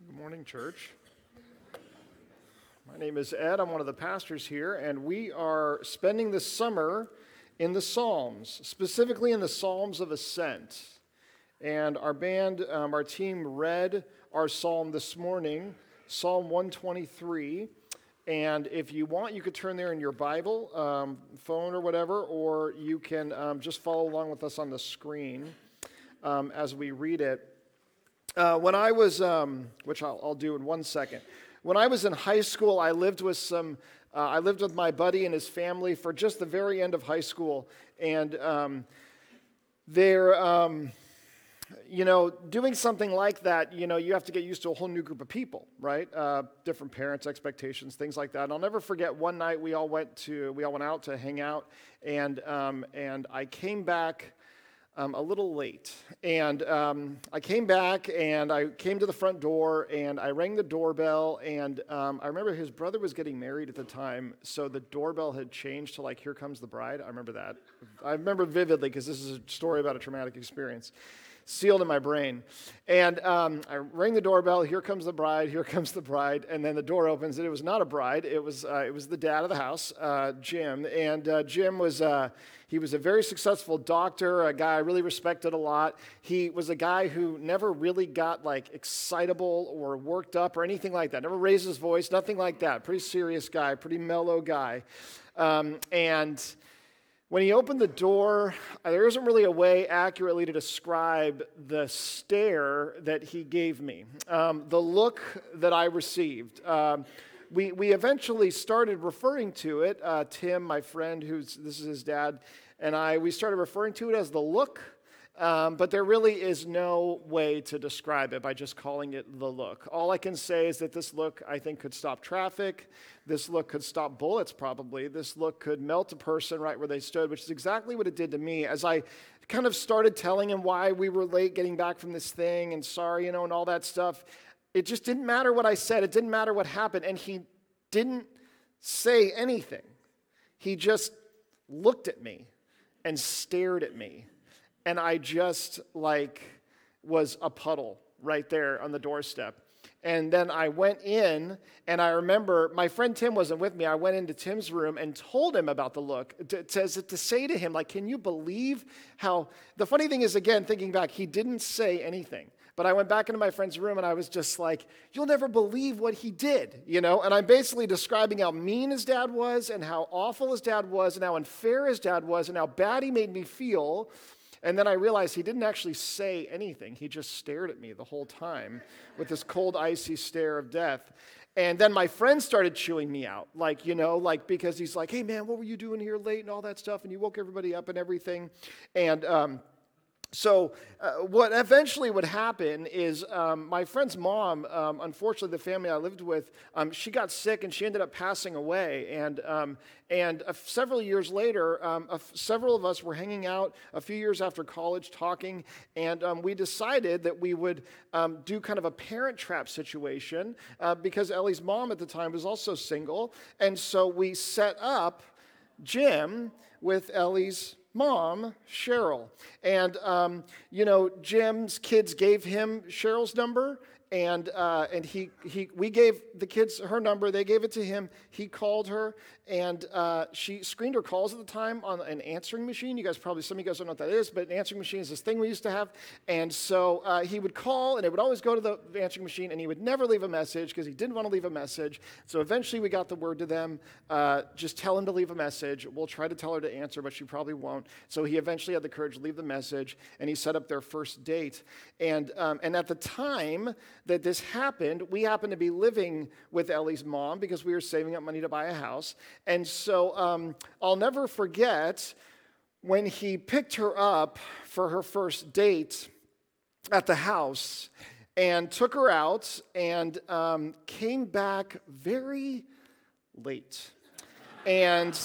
Good morning, church. My name is Ed. I'm one of the pastors here, and we are spending the summer in the Psalms, specifically in the Psalms of Ascent. And our band, um, our team read our psalm this morning, Psalm 123. And if you want, you could turn there in your Bible, um, phone, or whatever, or you can um, just follow along with us on the screen um, as we read it. Uh, when I was, um, which I'll, I'll, do in one second, when I was in high school, I lived with some, uh, I lived with my buddy and his family for just the very end of high school, and um, they're, um, you know, doing something like that, you know, you have to get used to a whole new group of people, right? Uh, different parents' expectations, things like that. And I'll never forget one night we all went to, we all went out to hang out, and um, and I came back um, a little late. And um, I came back and I came to the front door and I rang the doorbell. And um, I remember his brother was getting married at the time. So the doorbell had changed to like, Here Comes the Bride. I remember that. I remember vividly because this is a story about a traumatic experience sealed in my brain. And um, I rang the doorbell. Here comes the bride. Here comes the bride. And then the door opens, and it was not a bride. It was uh, it was the dad of the house, uh, Jim. And uh, Jim was uh, he was a very successful doctor, a guy I really respected a lot. He was a guy who never really got like excitable or worked up or anything like that. Never raised his voice, nothing like that. Pretty serious guy, pretty mellow guy. Um, and when he opened the door, uh, there isn't really a way accurately to describe the stare that he gave me, um, the look that I received. Um, we, we eventually started referring to it. Uh, Tim, my friend, who's this is his dad, and I, we started referring to it as the look um, but there really is no way to describe it by just calling it the look. All I can say is that this look, I think, could stop traffic. This look could stop bullets, probably. This look could melt a person right where they stood, which is exactly what it did to me as I kind of started telling him why we were late getting back from this thing and sorry, you know, and all that stuff. It just didn't matter what I said, it didn't matter what happened. And he didn't say anything. He just looked at me and stared at me and I just like was a puddle right there on the doorstep. And then I went in, and I remember my friend Tim wasn't with me. I went into Tim's room and told him about the look to, to, to, say to him, like, can you believe how. The funny thing is, again, thinking back, he didn't say anything. But I went back into my friend's room and I was just like, you'll never believe what he did, you know? And I'm basically describing how mean his dad was and how awful his dad was and how unfair his dad was and how bad he made me feel and then I realized he didn't actually say anything. He just stared at me the whole time with this cold, icy stare of death. And then my friend started chewing me out, like, you know, like because he's like, hey, man, what were you doing here late and all that stuff? And you woke everybody up and everything. And, um, so, uh, what eventually would happen is um, my friend's mom, um, unfortunately, the family I lived with, um, she got sick and she ended up passing away. And, um, and uh, several years later, uh, several of us were hanging out a few years after college talking, and um, we decided that we would do kind of a parent trap situation uh, because Ellie's mom at the time was also single. And so we set up Jim with Ellie's mom, Cheryl. And, um, you know, Jim's kids gave him Cheryl's number, and, uh, and he, he, we gave the kids her number. They gave it to him. He called her, and uh, she screened her calls at the time on an answering machine. You guys probably, some of you guys don't know what that is, but an answering machine is this thing we used to have. And so uh, he would call, and it would always go to the answering machine, and he would never leave a message because he didn't want to leave a message. So eventually we got the word to them uh, just tell him to leave a message. We'll try to tell her to answer, but she probably won't. So he eventually had the courage to leave the message, and he set up their first date. And, um, and at the time, that this happened, we happened to be living with Ellie's mom because we were saving up money to buy a house. And so um, I'll never forget when he picked her up for her first date at the house and took her out and um, came back very late. And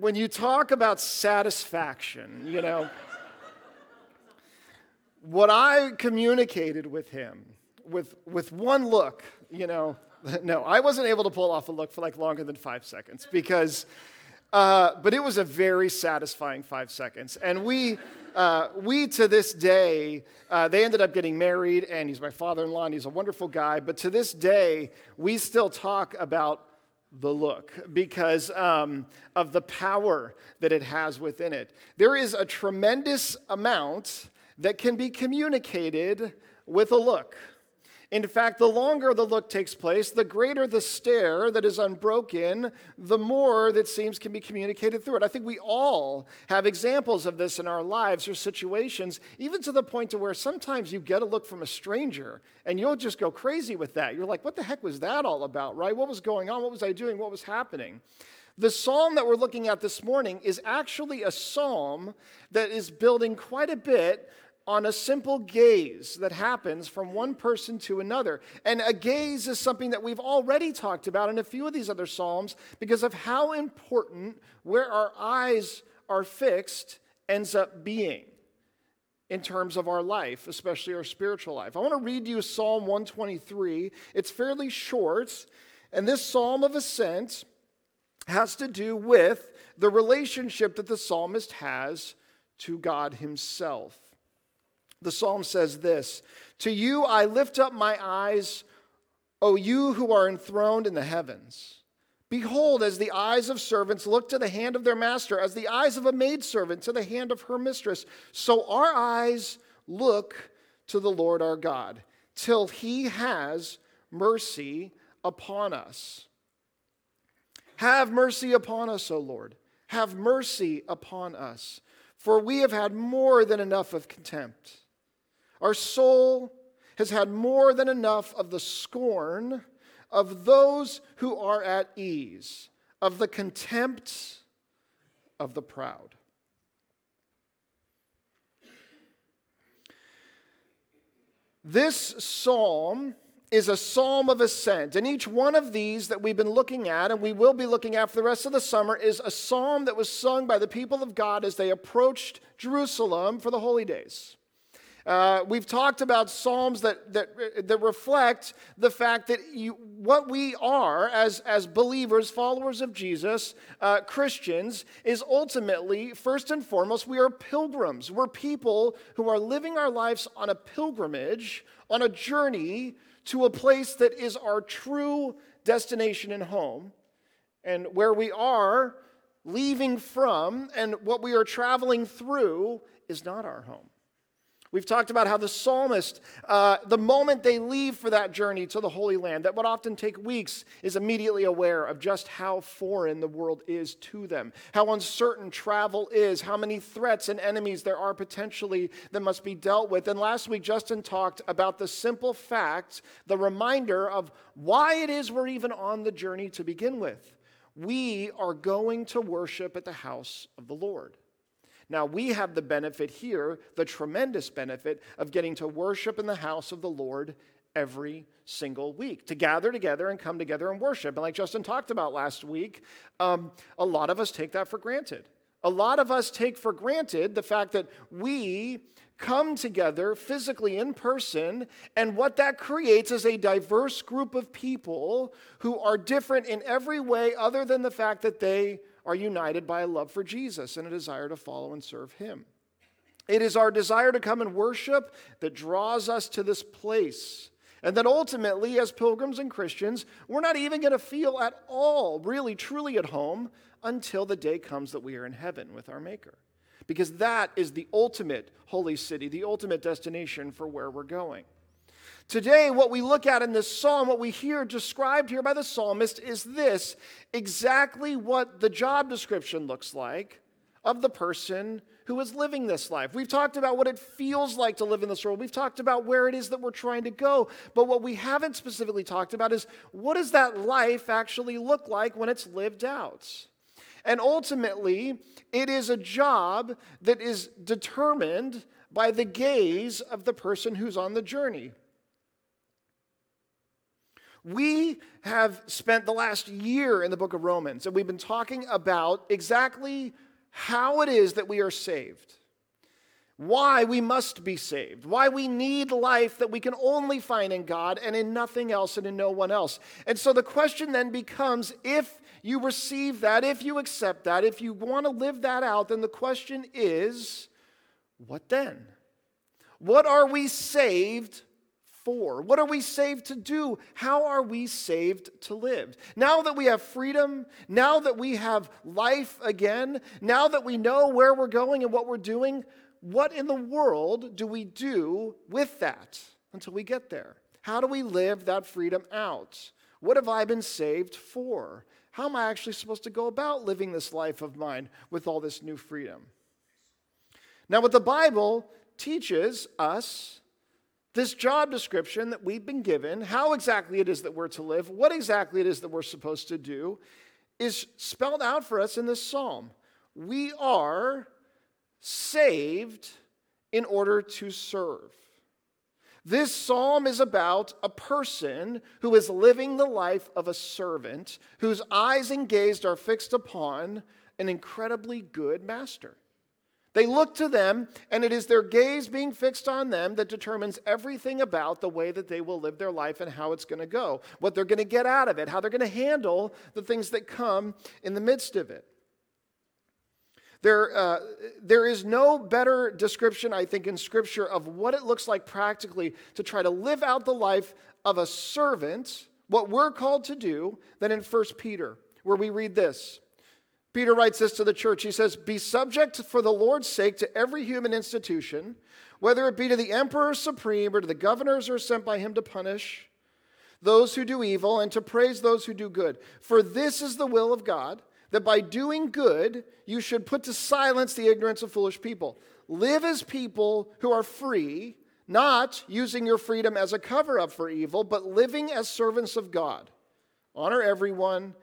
when you talk about satisfaction, you know, what I communicated with him with, with one look, you know, no, I wasn't able to pull off a look for like longer than five seconds because Uh, but it was a very satisfying five seconds. And we, uh, we to this day, uh, they ended up getting married, and he's my father in law, and he's a wonderful guy. But to this day, we still talk about the look because um, of the power that it has within it. There is a tremendous amount that can be communicated with a look. In fact, the longer the look takes place, the greater the stare that is unbroken, the more that seems can be communicated through it. I think we all have examples of this in our lives or situations, even to the point to where sometimes you get a look from a stranger and you'll just go crazy with that. You're like, what the heck was that all about, right? What was going on? What was I doing? What was happening? The psalm that we're looking at this morning is actually a psalm that is building quite a bit on a simple gaze that happens from one person to another. And a gaze is something that we've already talked about in a few of these other Psalms because of how important where our eyes are fixed ends up being in terms of our life, especially our spiritual life. I want to read you Psalm 123. It's fairly short, and this Psalm of Ascent has to do with the relationship that the psalmist has to God Himself. The psalm says this To you I lift up my eyes, O you who are enthroned in the heavens. Behold, as the eyes of servants look to the hand of their master, as the eyes of a maidservant to the hand of her mistress, so our eyes look to the Lord our God, till he has mercy upon us. Have mercy upon us, O Lord. Have mercy upon us, for we have had more than enough of contempt. Our soul has had more than enough of the scorn of those who are at ease, of the contempt of the proud. This psalm is a psalm of ascent. And each one of these that we've been looking at, and we will be looking at for the rest of the summer, is a psalm that was sung by the people of God as they approached Jerusalem for the holy days. Uh, we've talked about psalms that, that, that reflect the fact that you, what we are as, as believers, followers of Jesus, uh, Christians, is ultimately, first and foremost, we are pilgrims. We're people who are living our lives on a pilgrimage, on a journey to a place that is our true destination and home, and where we are leaving from and what we are traveling through is not our home. We've talked about how the psalmist, uh, the moment they leave for that journey to the Holy Land, that would often take weeks, is immediately aware of just how foreign the world is to them, how uncertain travel is, how many threats and enemies there are potentially that must be dealt with. And last week, Justin talked about the simple fact, the reminder of why it is we're even on the journey to begin with. We are going to worship at the house of the Lord. Now, we have the benefit here, the tremendous benefit of getting to worship in the house of the Lord every single week, to gather together and come together and worship. And like Justin talked about last week, um, a lot of us take that for granted. A lot of us take for granted the fact that we come together physically in person, and what that creates is a diverse group of people who are different in every way other than the fact that they are united by a love for Jesus and a desire to follow and serve Him. It is our desire to come and worship that draws us to this place. And that ultimately, as pilgrims and Christians, we're not even going to feel at all, really, truly at home until the day comes that we are in heaven with our Maker. Because that is the ultimate holy city, the ultimate destination for where we're going. Today, what we look at in this psalm, what we hear described here by the psalmist, is this exactly what the job description looks like of the person who is living this life. We've talked about what it feels like to live in this world. We've talked about where it is that we're trying to go. But what we haven't specifically talked about is what does that life actually look like when it's lived out? And ultimately, it is a job that is determined by the gaze of the person who's on the journey. We have spent the last year in the book of Romans, and we've been talking about exactly how it is that we are saved, why we must be saved, why we need life that we can only find in God and in nothing else and in no one else. And so the question then becomes if you receive that, if you accept that, if you want to live that out, then the question is what then? What are we saved for? What are we saved to do? How are we saved to live? Now that we have freedom, now that we have life again, now that we know where we're going and what we're doing, what in the world do we do with that until we get there? How do we live that freedom out? What have I been saved for? How am I actually supposed to go about living this life of mine with all this new freedom? Now, what the Bible teaches us this job description that we've been given, how exactly it is that we're to live, what exactly it is that we're supposed to do, is spelled out for us in this psalm. We are saved in order to serve. This psalm is about a person who is living the life of a servant whose eyes and gaze are fixed upon an incredibly good master. They look to them, and it is their gaze being fixed on them that determines everything about the way that they will live their life and how it's going to go, what they're going to get out of it, how they're going to handle the things that come in the midst of it. There, uh, there is no better description, I think, in Scripture of what it looks like practically to try to live out the life of a servant, what we're called to do, than in 1 Peter, where we read this. Peter writes this to the church. He says, Be subject for the Lord's sake to every human institution, whether it be to the emperor supreme or to the governors who are sent by him to punish those who do evil and to praise those who do good. For this is the will of God, that by doing good you should put to silence the ignorance of foolish people. Live as people who are free, not using your freedom as a cover up for evil, but living as servants of God. Honor everyone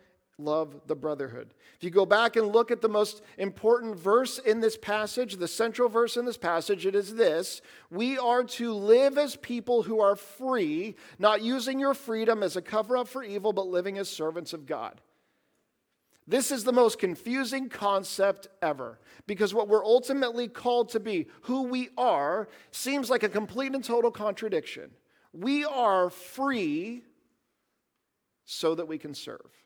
love the brotherhood. If you go back and look at the most important verse in this passage, the central verse in this passage, it is this We are to live as people who are free, not using your freedom as a cover up for evil, but living as servants of God. This is the most confusing concept ever because what we're ultimately called to be, who we are, seems like a complete and total contradiction. We are free so that we can serve.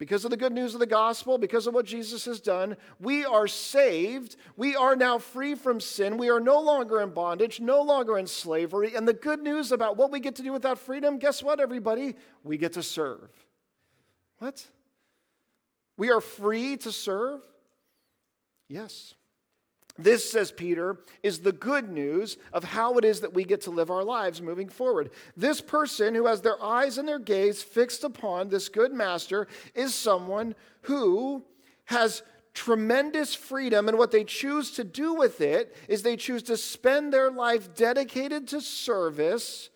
Because of the good news of the gospel, because of what Jesus has done, we are saved. We are now free from sin. We are no longer in bondage, no longer in slavery. And the good news about what we get to do with that freedom, guess what, everybody? We get to serve. What? We are free to serve? Yes. This, says Peter, is the good news of how it is that we get to live our lives moving forward. This person who has their eyes and their gaze fixed upon this good master is someone who has tremendous freedom, and what they choose to do with it is they choose to spend their life dedicated to service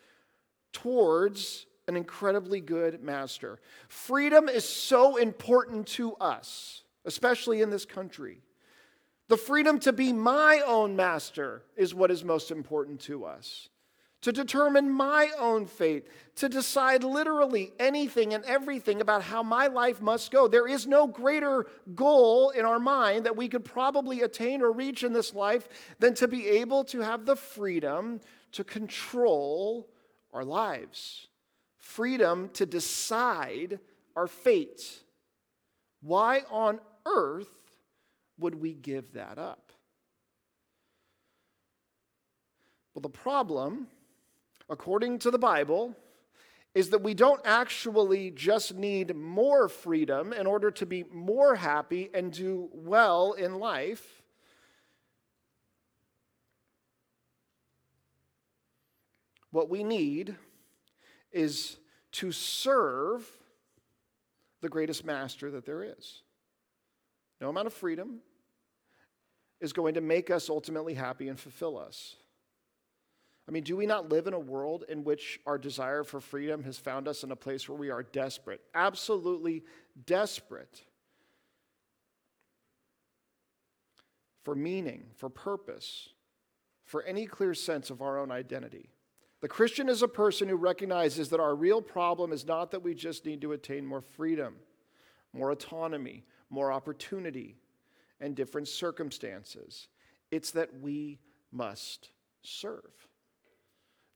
towards an incredibly good master. Freedom is so important to us, especially in this country. The freedom to be my own master is what is most important to us. To determine my own fate, to decide literally anything and everything about how my life must go. There is no greater goal in our mind that we could probably attain or reach in this life than to be able to have the freedom to control our lives, freedom to decide our fate. Why on earth would we give that up? Well, the problem, according to the Bible, is that we don't actually just need more freedom in order to be more happy and do well in life. What we need is to serve the greatest master that there is. No amount of freedom is going to make us ultimately happy and fulfill us. I mean, do we not live in a world in which our desire for freedom has found us in a place where we are desperate, absolutely desperate for meaning, for purpose, for any clear sense of our own identity? The Christian is a person who recognizes that our real problem is not that we just need to attain more freedom, more autonomy, more opportunity, and different circumstances. It's that we must serve.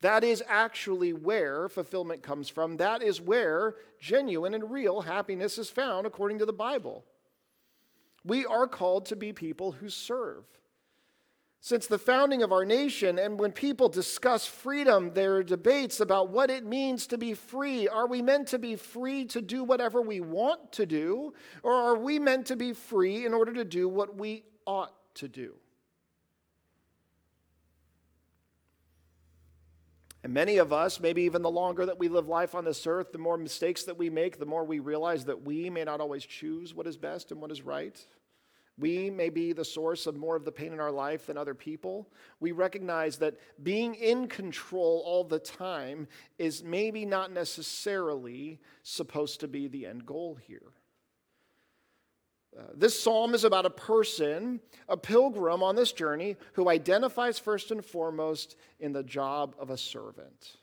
That is actually where fulfillment comes from. That is where genuine and real happiness is found according to the Bible. We are called to be people who serve. Since the founding of our nation, and when people discuss freedom, there are debates about what it means to be free. Are we meant to be free to do whatever we want to do, or are we meant to be free in order to do what we ought to do? And many of us, maybe even the longer that we live life on this earth, the more mistakes that we make, the more we realize that we may not always choose what is best and what is right. We may be the source of more of the pain in our life than other people. We recognize that being in control all the time is maybe not necessarily supposed to be the end goal here. Uh, this psalm is about a person, a pilgrim on this journey, who identifies first and foremost in the job of a servant.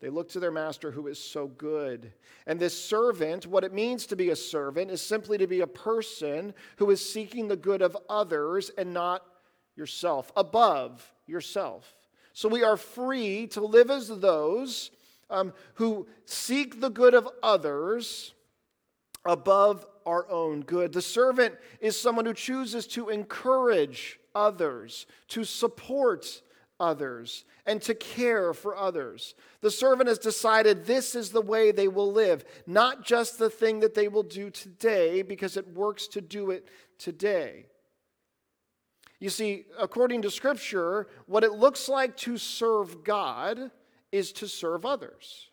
They look to their master who is so good. And this servant, what it means to be a servant, is simply to be a person who is seeking the good of others and not yourself, above yourself. So we are free to live as those um, who seek the good of others above our own good. The servant is someone who chooses to encourage others, to support others, and to care for others. The servant has decided this is the way they will live, not just the thing that they will do today because it works to do it today. You see, according to Scripture, what it looks like to serve God is to serve others.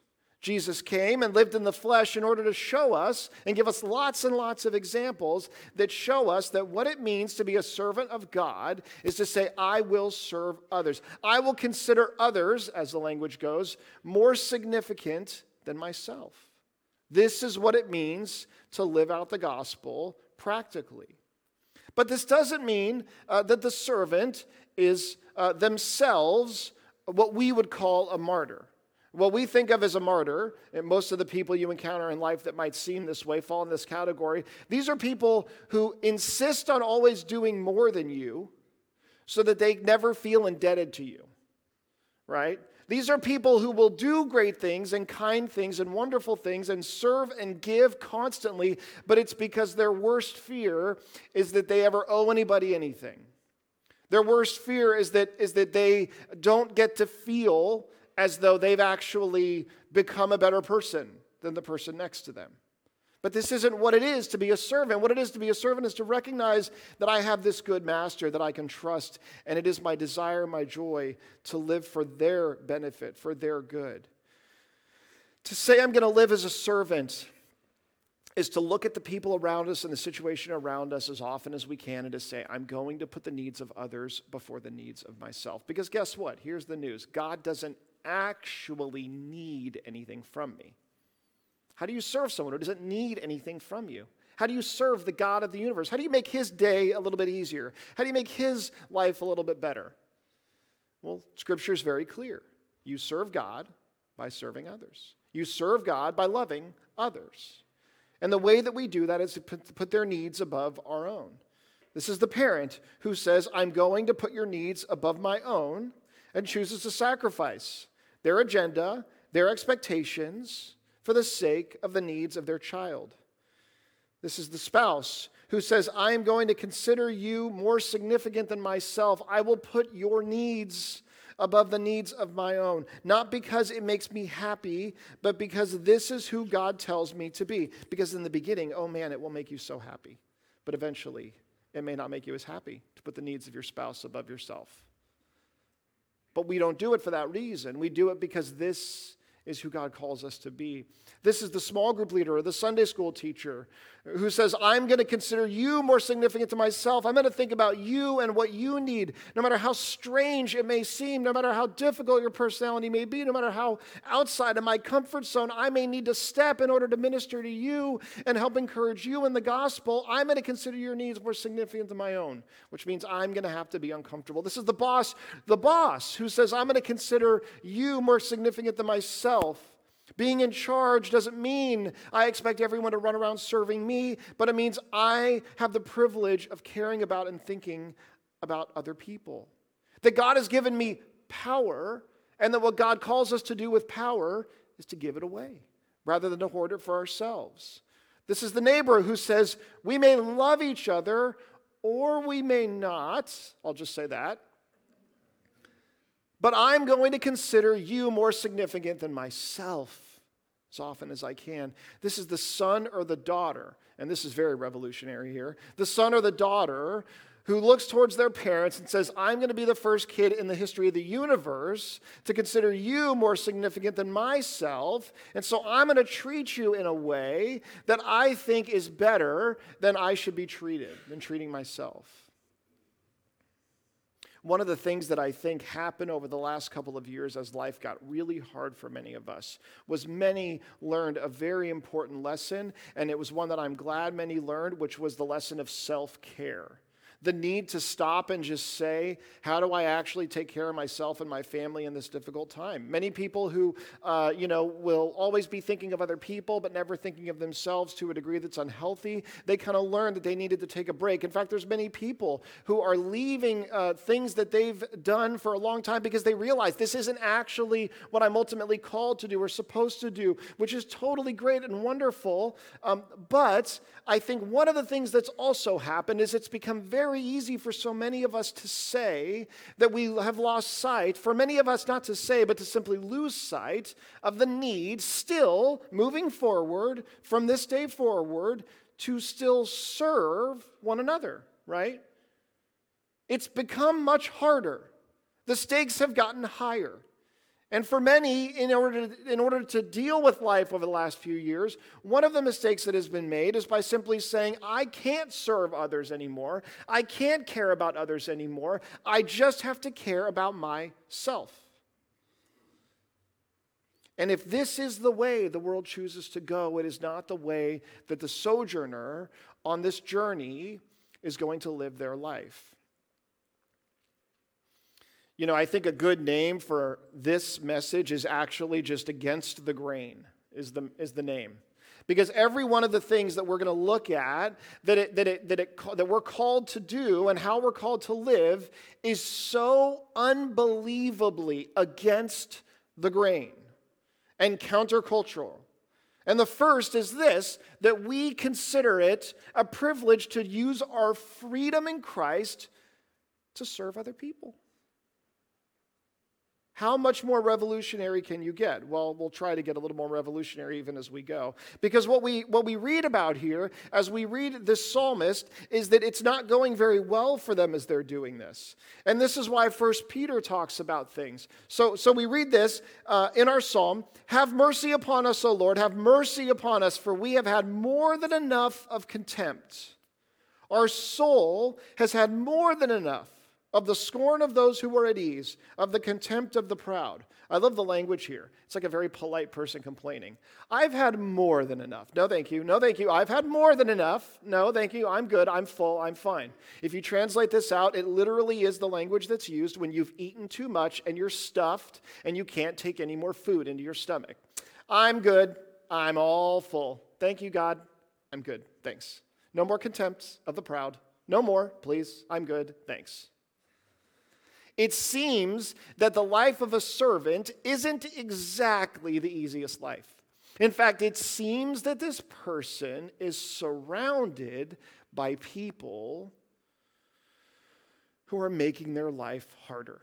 Jesus came and lived in the flesh in order to show us and give us lots and lots of examples that show us that what it means to be a servant of God is to say, I will serve others. I will consider others, as the language goes, more significant than myself. This is what it means to live out the gospel practically. But this doesn't mean uh, that the servant is uh, themselves what we would call a martyr. What we think of as a martyr, and most of the people you encounter in life that might seem this way fall in this category, these are people who insist on always doing more than you so that they never feel indebted to you, right? These are people who will do great things and kind things and wonderful things and serve and give constantly, but it's because their worst fear is that they ever owe anybody anything. Their worst fear is that, is that they don't get to feel as though they've actually become a better person than the person next to them. But this isn't what it is to be a servant. What it is to be a servant is to recognize that I have this good master that I can trust, and it is my desire, my joy to live for their benefit, for their good. To say I'm going to live as a servant is to look at the people around us and the situation around us as often as we can and to say, I'm going to put the needs of others before the needs of myself. Because guess what? Here's the news God doesn't actually need anything from me? How do you serve someone who doesn't need anything from you? How do you serve the God of the universe? How do you make his day a little bit easier? How do you make his life a little bit better? Well, scripture is very clear. You serve God by serving others. You serve God by loving others. And the way that we do that is to put their needs above our own. This is the parent who says, I'm going to put your needs above my own and chooses to sacrifice their agenda, their expectations for the sake of the needs of their child. This is the spouse who says, I am going to consider you more significant than myself. I will put your needs above the needs of my own. Not because it makes me happy, but because this is who God tells me to be. Because in the beginning, oh man, it will make you so happy. But eventually, it may not make you as happy to put the needs of your spouse above yourself. But we don't do it for that reason. We do it because this is who God calls us to be. This is the small group leader or the Sunday school teacher who says, I'm going to consider you more significant to myself. I'm going to think about you and what you need, no matter how strange it may seem, no matter how difficult your personality may be, no matter how outside of my comfort zone I may need to step in order to minister to you and help encourage you in the gospel. I'm going to consider your needs more significant than my own, which means I'm going to have to be uncomfortable. This is the boss, the boss who says, I'm going to consider you more significant than myself. Being in charge doesn't mean I expect everyone to run around serving me, but it means I have the privilege of caring about and thinking about other people. That God has given me power And that what God calls us to do with power is to give it away rather than to hoard it for ourselves. This is the neighbor who says, We may love each other or we may not. I'll just say that. But I'm going to consider you more significant than myself as often as I can. This is the son or the daughter, and this is very revolutionary here. The son or the daughter who looks towards their parents and says, I'm going to be the first kid in the history of the universe to consider you more significant than myself. And so I'm going to treat you in a way that I think is better than I should be treated, than treating myself. One of the things that I think happened over the last couple of years as life got really hard for many of us was many learned a very important lesson, and it was one that I'm glad many learned, which was the lesson of self care the need to stop and just say, How do I actually take care of myself and my family in this difficult time? Many people who, uh, you know, will always be thinking of other people but never thinking of themselves to a degree that's unhealthy, they kind of learned that they needed to take a break. In fact, there's many people who are leaving uh, things that they've done for a long time because they realize this isn't actually what I'm ultimately called to do or supposed to do, which is totally great and wonderful. Um, but I think one of the things that's also happened is it's become very easy for so many of us to say that we have lost sight, for many of us not to say, but to simply lose sight of the need still moving forward from this day forward to still serve one another, right? It's become much harder. The stakes have gotten higher. And for many, in order, to, in order to deal with life over the last few years, one of the mistakes that has been made is by simply saying, I can't serve others anymore. I can't care about others anymore. I just have to care about myself. And if this is the way the world chooses to go, it is not the way that the sojourner on this journey is going to live their life. You know, I think a good name for this message is actually just against the grain, is the, is the name. Because every one of the things that we're going to look at, that, it, that, it, that, it, that we're called to do and how we're called to live, is so unbelievably against the grain and countercultural. And the first is this that we consider it a privilege to use our freedom in Christ to serve other people. How much more revolutionary can you get? Well, we'll try to get a little more revolutionary even as we go. Because what we, what we read about here, as we read this psalmist, is that it's not going very well for them as they're doing this. And this is why First Peter talks about things. So, so we read this uh, in our psalm Have mercy upon us, O Lord, have mercy upon us, for we have had more than enough of contempt. Our soul has had more than enough of the scorn of those who were at ease, of the contempt of the proud. I love the language here. It's like a very polite person complaining. I've had more than enough. No, thank you. No, thank you. I've had more than enough. No, thank you. I'm good. I'm full. I'm fine. If you translate this out, it literally is the language that's used when you've eaten too much and you're stuffed and you can't take any more food into your stomach. I'm good. I'm all full. Thank you, God. I'm good. Thanks. No more contempt of the proud. No more, please. I'm good. Thanks. It seems that the life of a servant isn't exactly the easiest life. In fact, it seems that this person is surrounded by people who are making their life harder.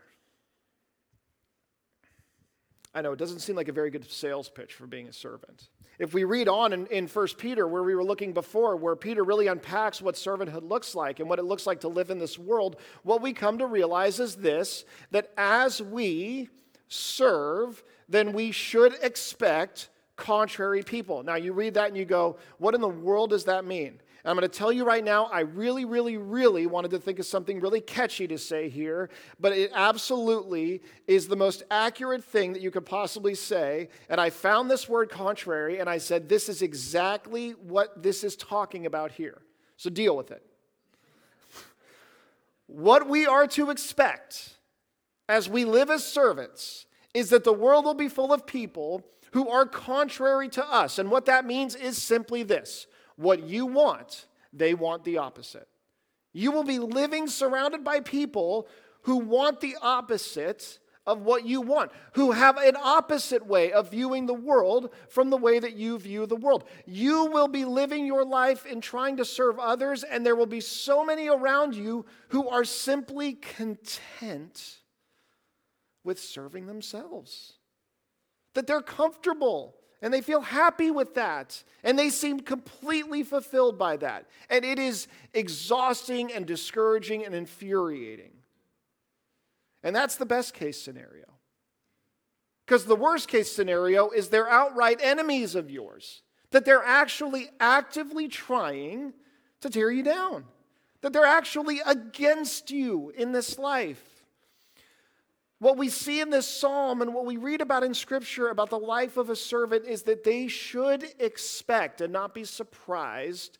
I know it doesn't seem like a very good sales pitch for being a servant. If we read on in, in 1 Peter, where we were looking before, where Peter really unpacks what servanthood looks like and what it looks like to live in this world, what we come to realize is this that as we serve, then we should expect contrary people. Now, you read that and you go, what in the world does that mean? And I'm going to tell you right now, I really, really, really wanted to think of something really catchy to say here, but it absolutely is the most accurate thing that you could possibly say. And I found this word contrary, and I said, this is exactly what this is talking about here. So deal with it. what we are to expect as we live as servants is that the world will be full of people who are contrary to us. And what that means is simply this what you want, they want the opposite. You will be living surrounded by people who want the opposite of what you want, who have an opposite way of viewing the world from the way that you view the world. You will be living your life in trying to serve others, and there will be so many around you who are simply content with serving themselves, that they're comfortable. And they feel happy with that. And they seem completely fulfilled by that. And it is exhausting and discouraging and infuriating. And that's the best case scenario. Because the worst case scenario is they're outright enemies of yours, that they're actually actively trying to tear you down, that they're actually against you in this life. What we see in this psalm and what we read about in Scripture about the life of a servant is that they should expect and not be surprised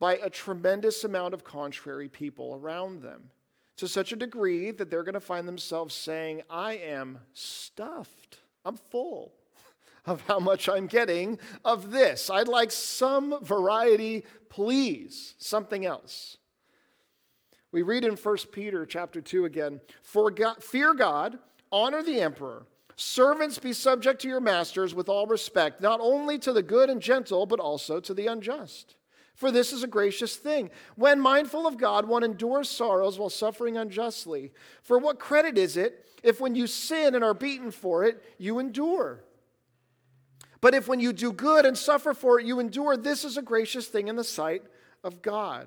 by a tremendous amount of contrary people around them to such a degree that they're going to find themselves saying, I am stuffed. I'm full of how much I'm getting of this. I'd like some variety, please, something else. We read in 1 Peter chapter 2 again, For God, fear God, honor the emperor. Servants be subject to your masters with all respect, not only to the good and gentle, but also to the unjust. For this is a gracious thing. When mindful of God, one endures sorrows while suffering unjustly. For what credit is it if when you sin and are beaten for it, you endure? But if when you do good and suffer for it, you endure, this is a gracious thing in the sight of God.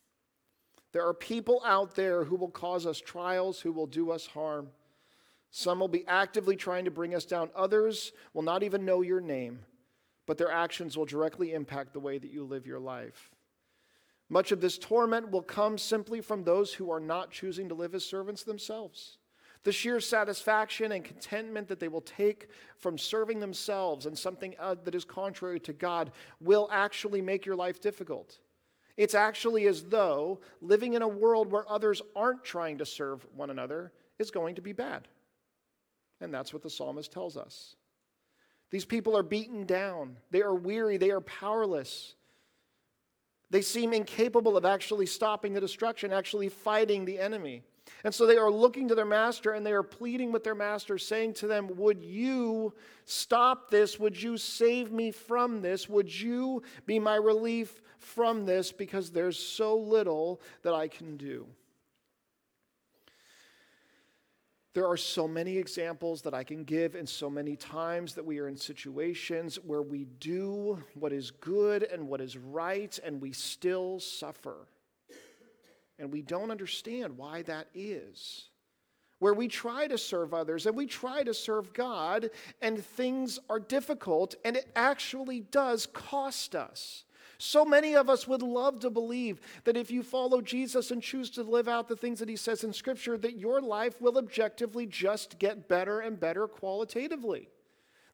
There are people out there who will cause us trials, who will do us harm. Some will be actively trying to bring us down. Others will not even know your name, but their actions will directly impact the way that you live your life. Much of this torment will come simply from those who are not choosing to live as servants themselves. The sheer satisfaction and contentment that they will take from serving themselves and something uh, that is contrary to God will actually make your life difficult. It's actually as though living in a world where others aren't trying to serve one another is going to be bad. And that's what the psalmist tells us. These people are beaten down, they are weary, they are powerless. They seem incapable of actually stopping the destruction, actually fighting the enemy. And so they are looking to their master and they are pleading with their master, saying to them, Would you stop this? Would you save me from this? Would you be my relief from this? Because there's so little that I can do. There are so many examples that I can give, and so many times that we are in situations where we do what is good and what is right, and we still suffer and we don't understand why that is. Where we try to serve others and we try to serve God, and things are difficult, and it actually does cost us. So many of us would love to believe that if you follow Jesus and choose to live out the things that he says in Scripture, that your life will objectively just get better and better qualitatively.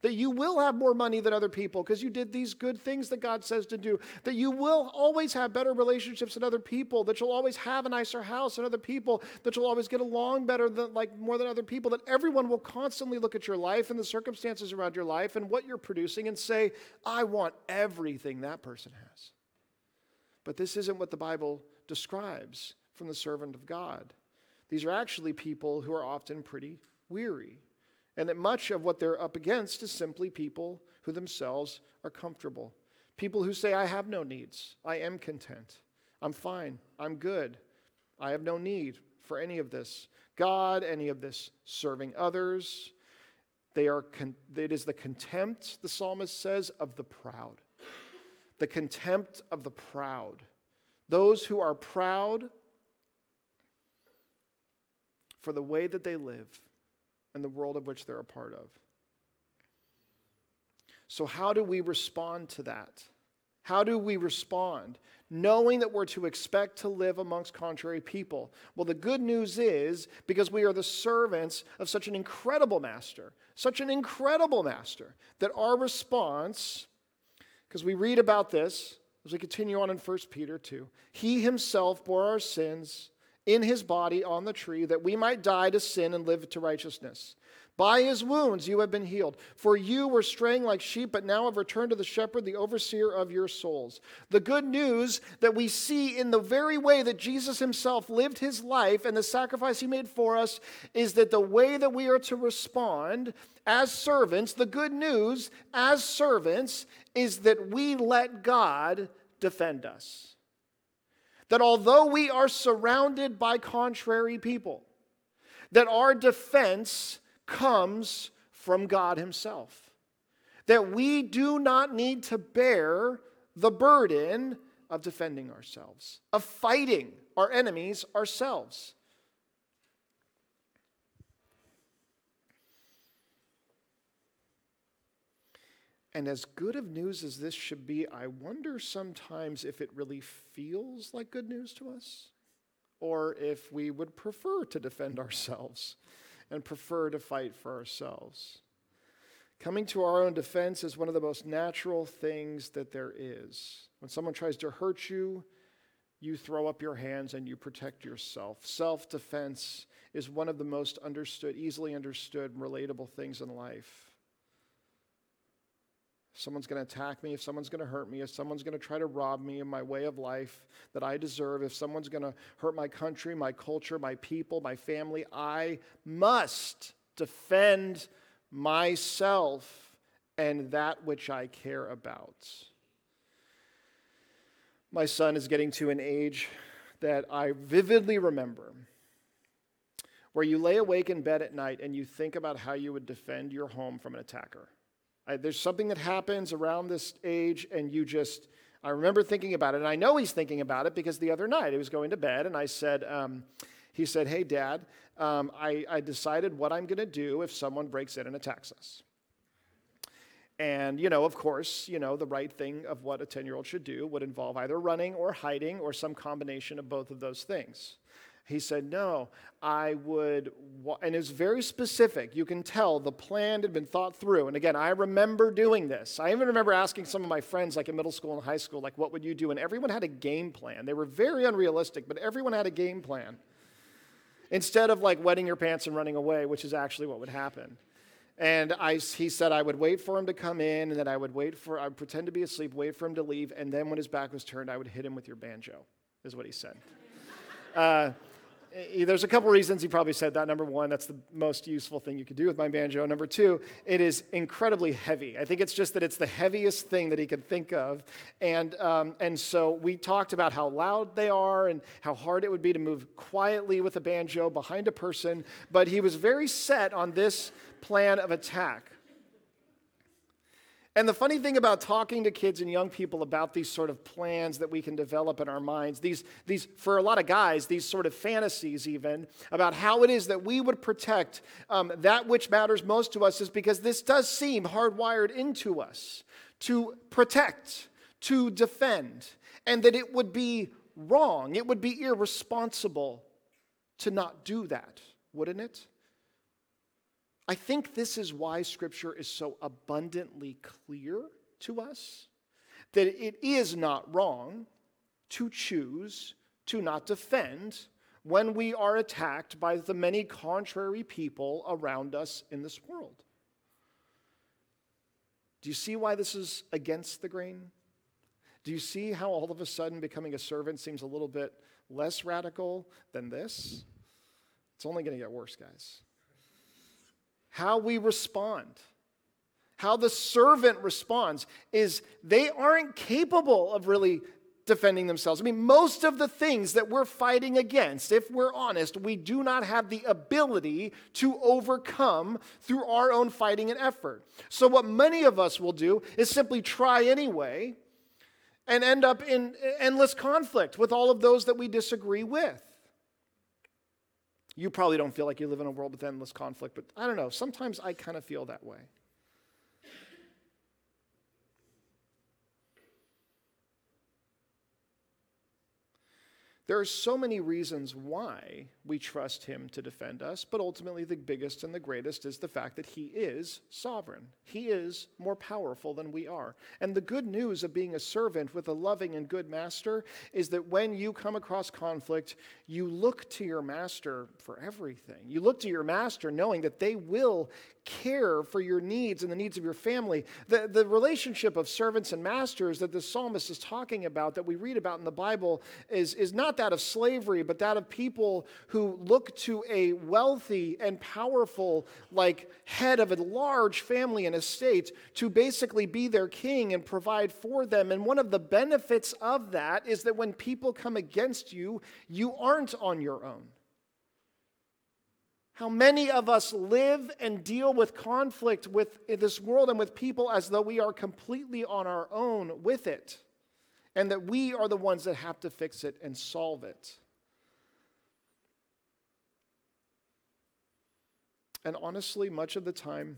That you will have more money than other people because you did these good things that God says to do. That you will always have better relationships than other people. That you'll always have a nicer house than other people. That you'll always get along better than like more than other people. That everyone will constantly look at your life and the circumstances around your life and what you're producing and say, I want everything that person has. But this isn't what the Bible describes from the servant of God. These are actually people who are often pretty weary and that much of what they're up against is simply people who themselves are comfortable. People who say, I have no needs. I am content. I'm fine. I'm good. I have no need for any of this. God, any of this serving others. They are con- it is the contempt, the psalmist says, of the proud. The contempt of the proud. Those who are proud for the way that they live and the world of which they're a part of. So, how do we respond to that? How do we respond? Knowing that we're to expect to live amongst contrary people. Well, the good news is because we are the servants of such an incredible master, such an incredible master, that our response, because we read about this as we continue on in 1 Peter 2, he himself bore our sins in his body on the tree that we might die to sin and live to righteousness. By his wounds you have been healed. For you were straying like sheep, but now have returned to the shepherd, the overseer of your souls. The good news that we see in the very way that Jesus himself lived his life and the sacrifice he made for us is that the way that we are to respond as servants, the good news as servants, is that we let God defend us. That although we are surrounded by contrary people, that our defense comes from God Himself. That we do not need to bear the burden of defending ourselves, of fighting our enemies ourselves. And as good of news as this should be, I wonder sometimes if it really feels like good news to us, or if we would prefer to defend ourselves and prefer to fight for ourselves. Coming to our own defense is one of the most natural things that there is. When someone tries to hurt you, you throw up your hands and you protect yourself. Self defense is one of the most understood, easily understood, relatable things in life. Someone's going to attack me, if someone's going to hurt me, if someone's going to try to rob me of my way of life that I deserve, if someone's going to hurt my country, my culture, my people, my family, I must defend myself and that which I care about. My son is getting to an age that I vividly remember where you lay awake in bed at night and you think about how you would defend your home from an attacker. I, there's something that happens around this age, and you just, I remember thinking about it. And I know he's thinking about it because the other night he was going to bed, and I said, um, he said, Hey, Dad, um, I, I decided what I'm going to do if someone breaks in and attacks us. And, you know, of course, you know, the right thing of what a 10 year old should do would involve either running or hiding or some combination of both of those things. He said, No, I would, and it was very specific. You can tell the plan had been thought through. And again, I remember doing this. I even remember asking some of my friends, like in middle school and high school, like, what would you do? And everyone had a game plan. They were very unrealistic, but everyone had a game plan. Instead of like wetting your pants and running away, which is actually what would happen. And I, he said I would wait for him to come in, and then I would wait for, I would pretend to be asleep, wait for him to leave, and then when his back was turned, I would hit him with your banjo, is what he said. Uh, there's a couple reasons he probably said that. Number one, that's the most useful thing you could do with my banjo. Number two, it is incredibly heavy. I think it's just that it's the heaviest thing that he could think of. And, um, and so we talked about how loud they are and how hard it would be to move quietly with a banjo behind a person. But he was very set on this plan of attack. And the funny thing about talking to kids and young people about these sort of plans that we can develop in our minds, these, these for a lot of guys, these sort of fantasies even about how it is that we would protect um, that which matters most to us is because this does seem hardwired into us to protect, to defend, and that it would be wrong, it would be irresponsible to not do that, wouldn't it? I think this is why Scripture is so abundantly clear to us that it is not wrong to choose to not defend when we are attacked by the many contrary people around us in this world. Do you see why this is against the grain? Do you see how all of a sudden becoming a servant seems a little bit less radical than this? It's only going to get worse, guys how we respond, how the servant responds, is they aren't capable of really defending themselves. I mean, most of the things that we're fighting against, if we're honest, we do not have the ability to overcome through our own fighting and effort. So, what many of us will do is simply try anyway and end up in endless conflict with all of those that we disagree with. You probably don't feel like you live in a world with endless conflict, but I don't know. Sometimes I kind of feel that way. There are so many reasons why we trust him to defend us, but ultimately the biggest and the greatest is the fact that he is sovereign. He is more powerful than we are. And the good news of being a servant with a loving and good master is that when you come across conflict, you look to your master for everything. You look to your master knowing that they will care for your needs and the needs of your family. The, the relationship of servants and masters that the psalmist is talking about, that we read about in the Bible, is, is not that of slavery, but that of people who look to a wealthy and powerful, like head of a large family and estate to basically be their king and provide for them. And one of the benefits of that is that when people come against you, you aren't on your own. How many of us live and deal with conflict with this world and with people as though we are completely on our own with it, and that we are the ones that have to fix it and solve it. And honestly, much of the time,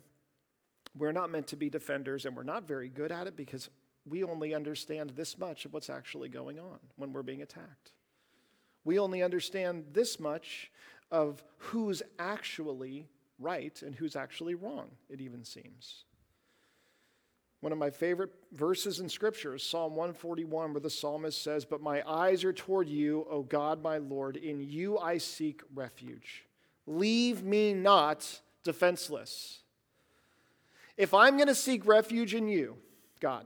we're not meant to be defenders, and we're not very good at it because we only understand this much of what's actually going on when we're being attacked. We only understand this much of who's actually right and who's actually wrong, it even seems. One of my favorite verses in Scripture is Psalm 141, where the psalmist says, But my eyes are toward you, O God, my Lord. In you I seek refuge. Leave me not defenseless. If I'm going to seek refuge in you, God,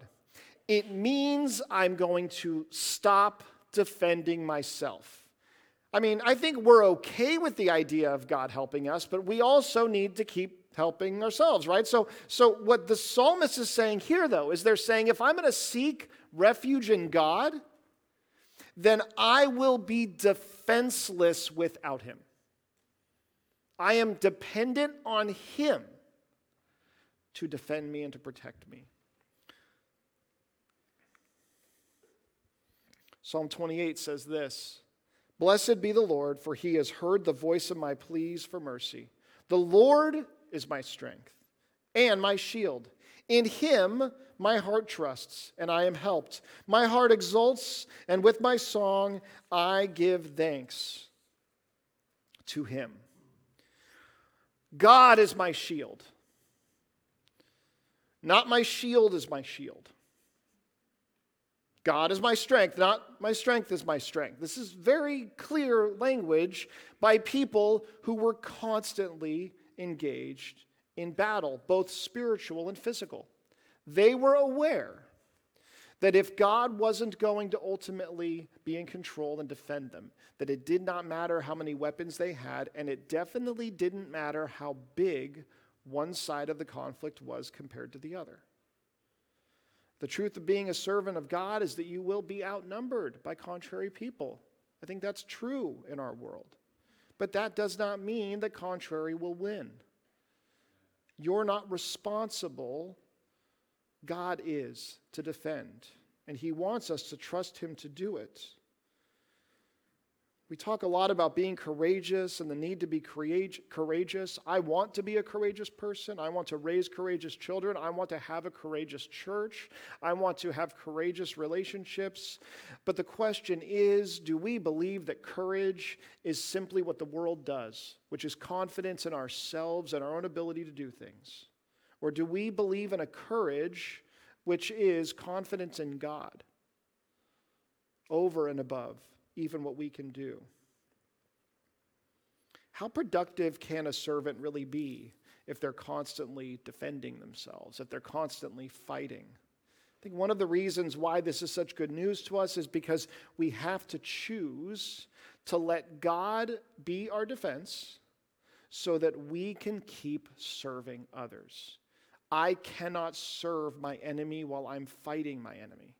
it means I'm going to stop defending myself. I mean, I think we're okay with the idea of God helping us, but we also need to keep helping ourselves, right? So, so what the psalmist is saying here, though, is they're saying if I'm going to seek refuge in God, then I will be defenseless without Him. I am dependent on Him to defend me and to protect me. Psalm 28 says this Blessed be the Lord, for he has heard the voice of my pleas for mercy. The Lord is my strength and my shield. In him my heart trusts, and I am helped. My heart exults, and with my song I give thanks to him. God is my shield. Not my shield is my shield. God is my strength, not my strength is my strength. This is very clear language by people who were constantly engaged in battle, both spiritual and physical. They were aware that if God wasn't going to ultimately be in control and defend them, that it did not matter how many weapons they had, and it definitely didn't matter how big one side of the conflict was compared to the other. The truth of being a servant of God is that you will be outnumbered by contrary people. I think that's true in our world. But that does not mean that contrary will win. You're not responsible. God is to defend, and He wants us to trust Him to do it. We talk a lot about being courageous and the need to be courageous. I want to be a courageous person. I want to raise courageous children. I want to have a courageous church. I want to have courageous relationships. But the question is do we believe that courage is simply what the world does, which is confidence in ourselves and our own ability to do things? Or do we believe in a courage which is confidence in God over and above? Even what we can do. How productive can a servant really be if they're constantly defending themselves, if they're constantly fighting? I think one of the reasons why this is such good news to us is because we have to choose to let God be our defense so that we can keep serving others. I cannot serve my enemy while I'm fighting my enemy.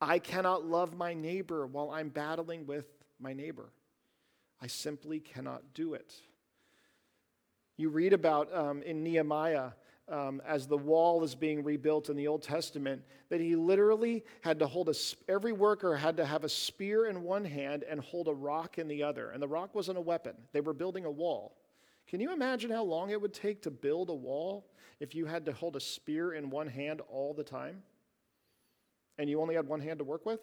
I cannot love my neighbor while I'm battling with my neighbor. I simply cannot do it. You read about um, in Nehemiah, um, as the wall is being rebuilt in the Old Testament, that he literally had to hold a, every worker had to have a spear in one hand and hold a rock in the other. And the rock wasn't a weapon, they were building a wall. Can you imagine how long it would take to build a wall if you had to hold a spear in one hand all the time? And you only had one hand to work with?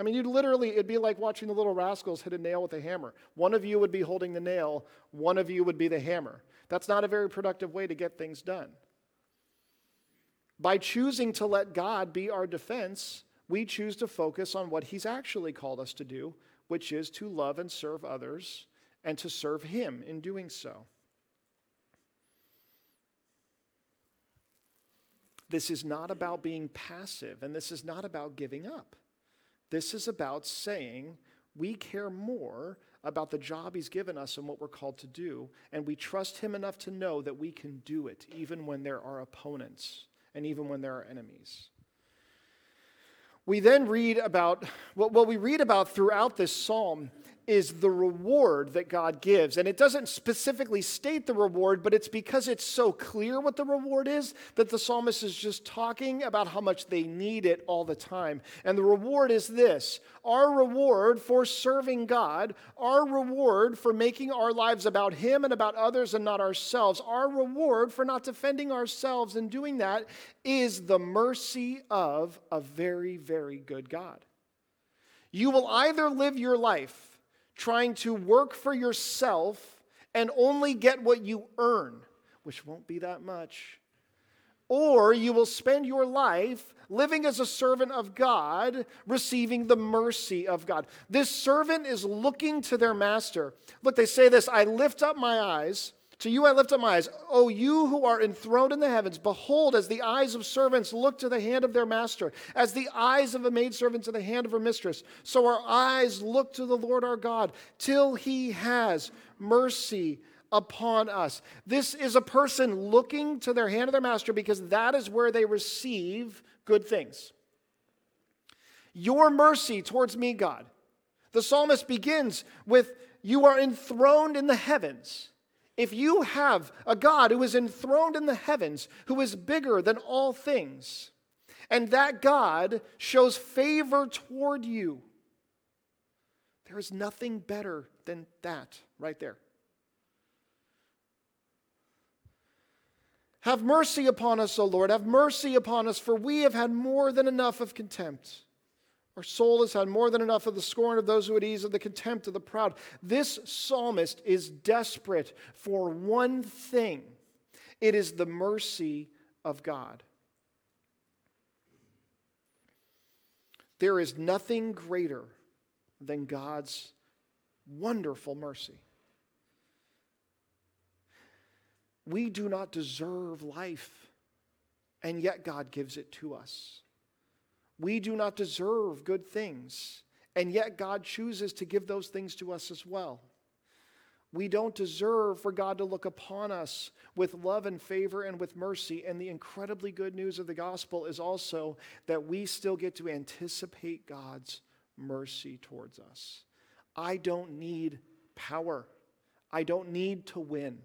I mean, you'd literally, it'd be like watching the little rascals hit a nail with a hammer. One of you would be holding the nail, one of you would be the hammer. That's not a very productive way to get things done. By choosing to let God be our defense, we choose to focus on what He's actually called us to do, which is to love and serve others and to serve Him in doing so. This is not about being passive, and this is not about giving up. This is about saying we care more about the job He's given us and what we're called to do, and we trust Him enough to know that we can do it even when there are opponents and even when there are enemies. We then read about what we read about throughout this psalm is the reward that God gives. And it doesn't specifically state the reward, but it's because it's so clear what the reward is that the psalmist is just talking about how much they need it all the time. And the reward is this our reward for serving God, our reward for making our lives about Him and about others and not ourselves, our reward for not defending ourselves and doing that is the mercy of a very, very good God. You will either live your life trying to work for yourself and only get what you earn, which won't be that much. Or you will spend your life living as a servant of God, receiving the mercy of God. This servant is looking to their master. Look, they say this I lift up my eyes to you I lift up my eyes. O you who are enthroned in the heavens, behold, as the eyes of servants look to the hand of their master, as the eyes of a maidservant to the hand of her mistress, so our eyes look to the Lord our God, till he has mercy upon us. This is a person looking to their hand of their master because that is where they receive good things. Your mercy towards me, God. The psalmist begins with, You are enthroned in the heavens. If you have a God who is enthroned in the heavens, who is bigger than all things, and that God shows favor toward you, there is nothing better than that right there. Have mercy upon us, O Lord. Have mercy upon us, for we have had more than enough of contempt. Our soul has had more than enough of the scorn of those who would ease, of the contempt of the proud. This psalmist is desperate for one thing it is the mercy of God. There is nothing greater than God's wonderful mercy. We do not deserve life, and yet God gives it to us. We do not deserve good things, and yet God chooses to give those things to us as well. We don't deserve for God to look upon us with love and favor and with mercy. And the incredibly good news of the gospel is also that we still get to anticipate God's mercy towards us. I don't need power, I don't need to win.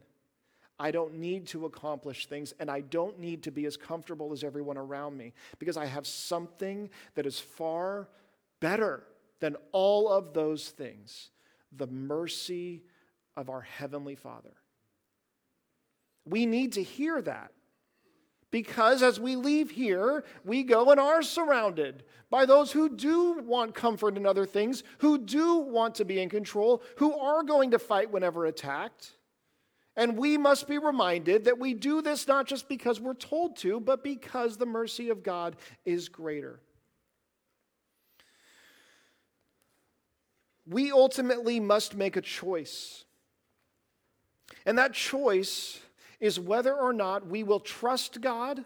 I don't need to accomplish things, and I don't need to be as comfortable as everyone around me because I have something that is far better than all of those things the mercy of our Heavenly Father. We need to hear that because as we leave here, we go and are surrounded by those who do want comfort in other things, who do want to be in control, who are going to fight whenever attacked. And we must be reminded that we do this not just because we're told to, but because the mercy of God is greater. We ultimately must make a choice. And that choice is whether or not we will trust God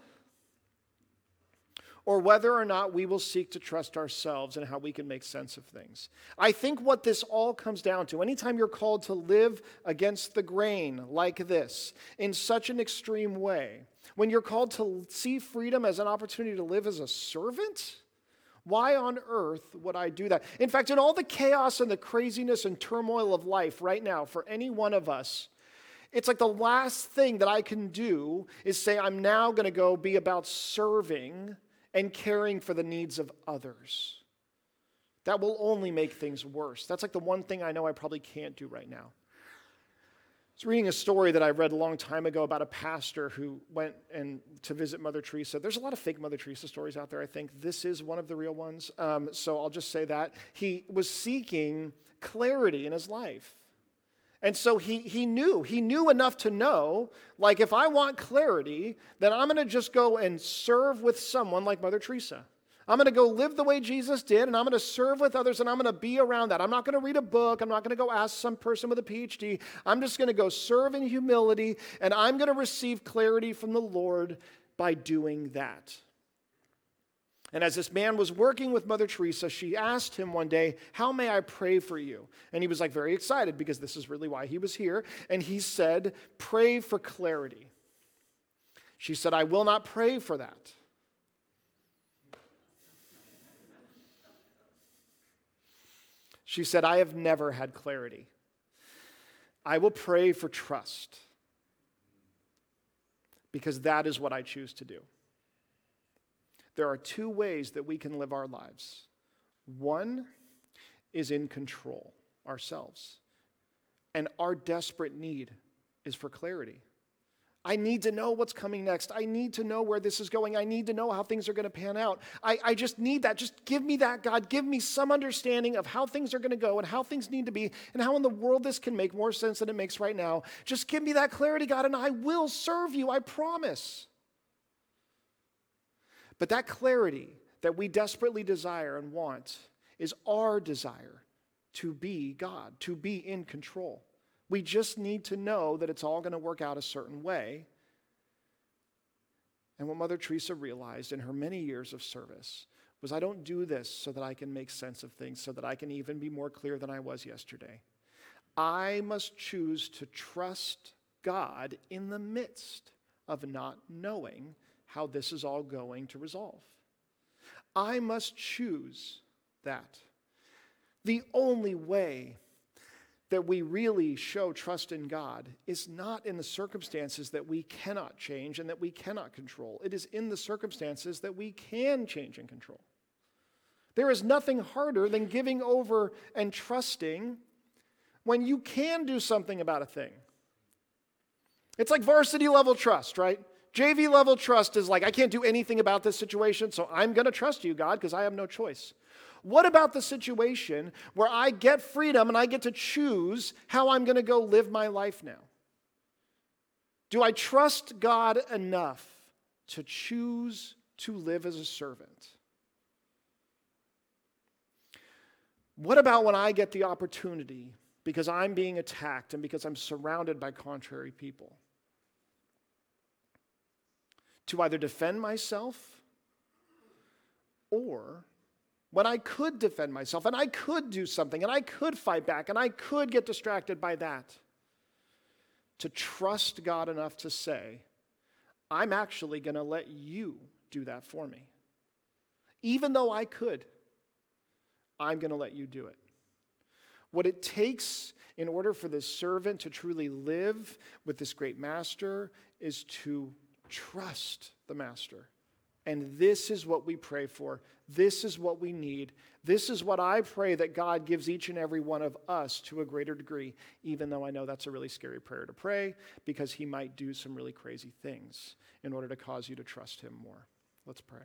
or whether or not we will seek to trust ourselves and how we can make sense of things. I think what this all comes down to, anytime you're called to live against the grain like this, in such an extreme way, when you're called to see freedom as an opportunity to live as a servant, why on earth would I do that? In fact, in all the chaos and the craziness and turmoil of life right now, for any one of us, it's like the last thing that I can do is say, I'm now going to go be about serving and caring for the needs of others. That will only make things worse. That's like the one thing I know I probably can't do right now. I was reading a story that I read a long time ago about a pastor who went and to visit Mother Teresa. There's a lot of fake Mother Teresa stories out there. I think this is one of the real ones. Um, so I'll just say that he was seeking clarity in his life. And so he, he knew, he knew enough to know, like, if I want clarity, then I'm going to just go and serve with someone like Mother Teresa. I'm going to go live the way Jesus did, and I'm going to serve with others, and I'm going to be around that. I'm not going to read a book. I'm not going to go ask some person with a PhD. I'm just going to go serve in humility, and I'm going to receive clarity from the Lord by doing that. And as this man was working with Mother Teresa, she asked him one day, How may I pray for you? And he was like very excited because this is really why he was here. And he said, Pray for clarity. She said, I will not pray for that. She said, I have never had clarity. I will pray for trust because that is what I choose to do. There are two ways that we can live our lives. One is in control ourselves, and our desperate need is for clarity. I need to know what's coming next. I need to know where this is going. I need to know how things are going to pan out. I, I just need that. Just give me that, God. Give me some understanding of how things are going to go and how things need to be and how in the world this can make more sense than it makes right now. Just give me that clarity, God, and I will serve you. I promise. But that clarity that we desperately desire and want is our desire to be God, to be in control. We just need to know that it's all going to work out a certain way. And what Mother Teresa realized in her many years of service was I don't do this so that I can make sense of things, so that I can even be more clear than I was yesterday. I must choose to trust God in the midst of not knowing how this is all going to resolve. I must choose that. The only way that we really show trust in God is not in the circumstances that we cannot change and that we cannot control. It is in the circumstances that we can change and control. There is nothing harder than giving over and trusting when you can do something about a thing. It's like varsity level trust, right? JV level trust is like, I can't do anything about this situation, so I'm going to trust you, God, because I have no choice. What about the situation where I get freedom and I get to choose how I'm going to go live my life now? Do I trust God enough to choose to live as a servant? What about when I get the opportunity because I'm being attacked and because I'm surrounded by contrary people? To either defend myself or when I could defend myself and I could do something and I could fight back and I could get distracted by that. To trust God enough to say, I'm actually going to let you do that for me. Even though I could, I'm going to let you do it. What it takes in order for this servant to truly live with this great master is to trust the master. And this is what we pray for. This is what we need. This is what I pray that God gives each and every one of us to a greater degree, even though I know that's a really scary prayer to pray because He might do some really crazy things in order to cause you to trust Him more. Let's pray.